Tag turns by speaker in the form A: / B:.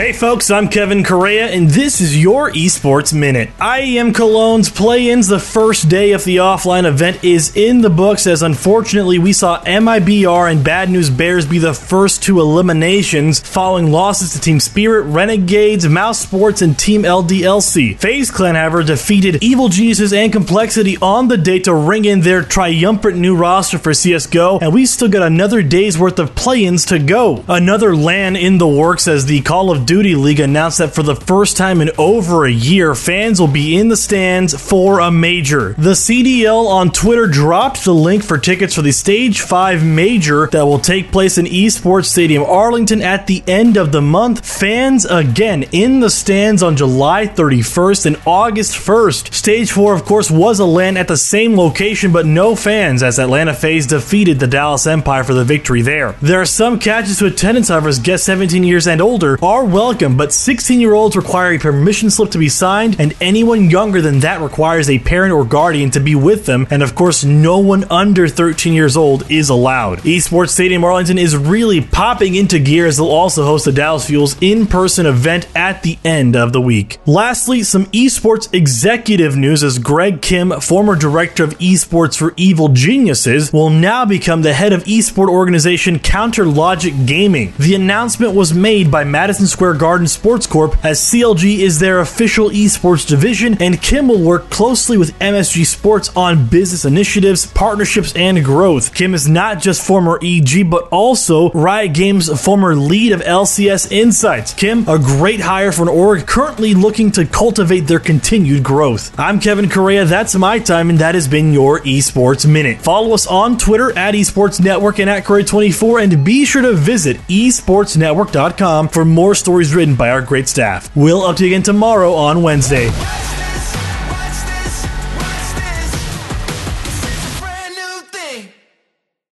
A: Hey folks, I'm Kevin Correa, and this is your Esports Minute. IEM Cologne's play ins, the first day of the offline event, is in the books as unfortunately we saw MIBR and Bad News Bears be the first two eliminations following losses to Team Spirit, Renegades, Mouse Sports, and Team LDLC. FaZe Clan, however, defeated Evil Geniuses and Complexity on the day to ring in their triumphant new roster for CSGO, and we still got another day's worth of play ins to go. Another LAN in the works as the Call of Duty League announced that for the first time in over a year, fans will be in the stands for a major. The CDL on Twitter dropped the link for tickets for the Stage 5 major that will take place in Esports Stadium Arlington at the end of the month. Fans again in the stands on July 31st and August 1st. Stage 4, of course, was a LAN at the same location, but no fans as Atlanta FaZe defeated the Dallas Empire for the victory there. There are some catches to attendance, however, as guests 17 years and older are welcome, but 16 year olds require a permission slip to be signed, and anyone younger than that requires a parent or guardian to be with them, and of course, no one under 13 years old is allowed. Esports Stadium Arlington is really popping into gear as they'll also host the Dallas Fuels in person event at the end of the week. Lastly, some esports executive news as Greg Kim, former director of esports for Evil Geniuses, will now become the head of esport organization Counter Logic Gaming. The announcement was made by Madison Square Garden Sports Corp as CLG is their official esports division, and Kim will work closely with MSG Sports on business initiatives, partnerships, and growth. Kim is not just former EG, but also Riot Games' former lead of LCS Insights. Kim, a great hire for an org currently looking to cultivate their continued growth. I'm Kevin Correa, that's my time, and that has been your Esports Minute. Follow us on Twitter at Esports Network and at Correa24, and be sure to visit esportsnetwork.com for more stories written by our great staff. We'll update you again tomorrow on Wednesday.